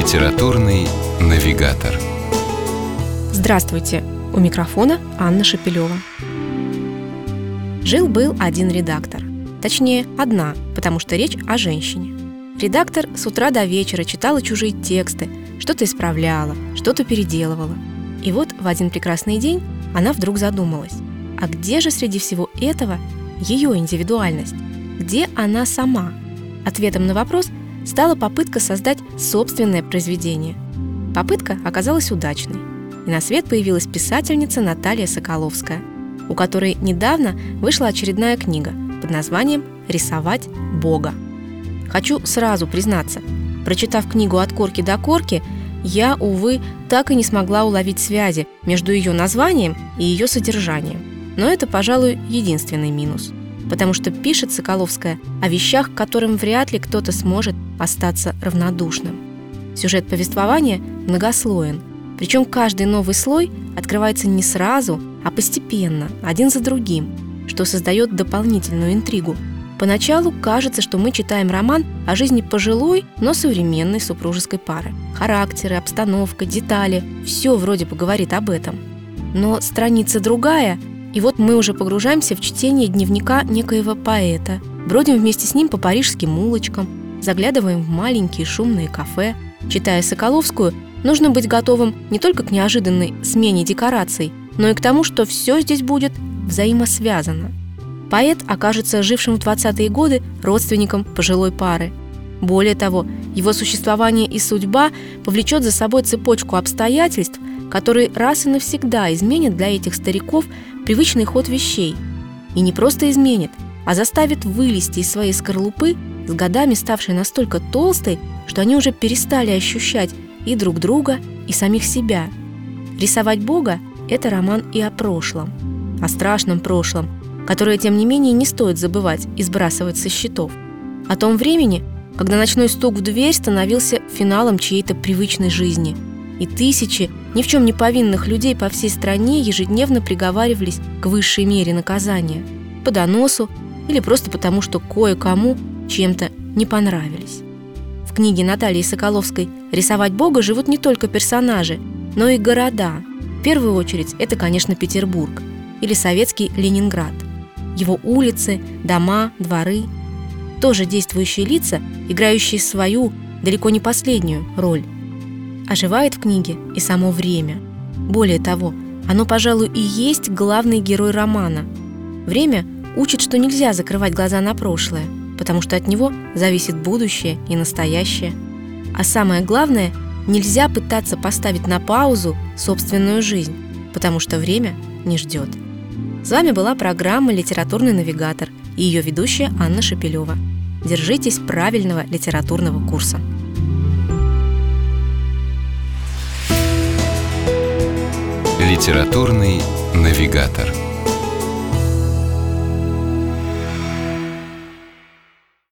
Литературный навигатор. Здравствуйте! У микрофона Анна Шапилева. Жил-был один редактор. Точнее, одна, потому что речь о женщине. Редактор с утра до вечера читала чужие тексты, что-то исправляла, что-то переделывала. И вот в один прекрасный день она вдруг задумалась. А где же среди всего этого ее индивидуальность? Где она сама? Ответом на вопрос стала попытка создать собственное произведение. Попытка оказалась удачной, и на свет появилась писательница Наталья Соколовская, у которой недавно вышла очередная книга под названием «Рисовать Бога». Хочу сразу признаться, прочитав книгу от корки до корки, я, увы, так и не смогла уловить связи между ее названием и ее содержанием. Но это, пожалуй, единственный минус – потому что пишет Соколовская о вещах, к которым вряд ли кто-то сможет остаться равнодушным. Сюжет повествования многослоен, причем каждый новый слой открывается не сразу, а постепенно, один за другим, что создает дополнительную интригу. Поначалу кажется, что мы читаем роман о жизни пожилой, но современной супружеской пары. Характеры, обстановка, детали – все вроде бы говорит об этом. Но страница другая, и вот мы уже погружаемся в чтение дневника некоего поэта, бродим вместе с ним по парижским улочкам, заглядываем в маленькие шумные кафе. Читая Соколовскую, нужно быть готовым не только к неожиданной смене декораций, но и к тому, что все здесь будет взаимосвязано. Поэт окажется жившим в 20-е годы родственником пожилой пары. Более того, его существование и судьба повлечет за собой цепочку обстоятельств, которые раз и навсегда изменят для этих стариков привычный ход вещей. И не просто изменит, а заставит вылезти из своей скорлупы, с годами ставшей настолько толстой, что они уже перестали ощущать и друг друга, и самих себя. «Рисовать Бога» — это роман и о прошлом, о страшном прошлом, которое, тем не менее, не стоит забывать и сбрасывать со счетов. О том времени, когда ночной стук в дверь становился финалом чьей-то привычной жизни – и тысячи ни в чем не повинных людей по всей стране ежедневно приговаривались к высшей мере наказания – по доносу или просто потому, что кое-кому чем-то не понравились. В книге Натальи Соколовской «Рисовать Бога» живут не только персонажи, но и города. В первую очередь это, конечно, Петербург или советский Ленинград. Его улицы, дома, дворы – тоже действующие лица, играющие свою, далеко не последнюю роль – оживает в книге и само время. Более того, оно, пожалуй, и есть главный герой романа. Время учит, что нельзя закрывать глаза на прошлое, потому что от него зависит будущее и настоящее. А самое главное, нельзя пытаться поставить на паузу собственную жизнь, потому что время не ждет. С вами была программа «Литературный навигатор» и ее ведущая Анна Шапилева. Держитесь правильного литературного курса. Литературный навигатор.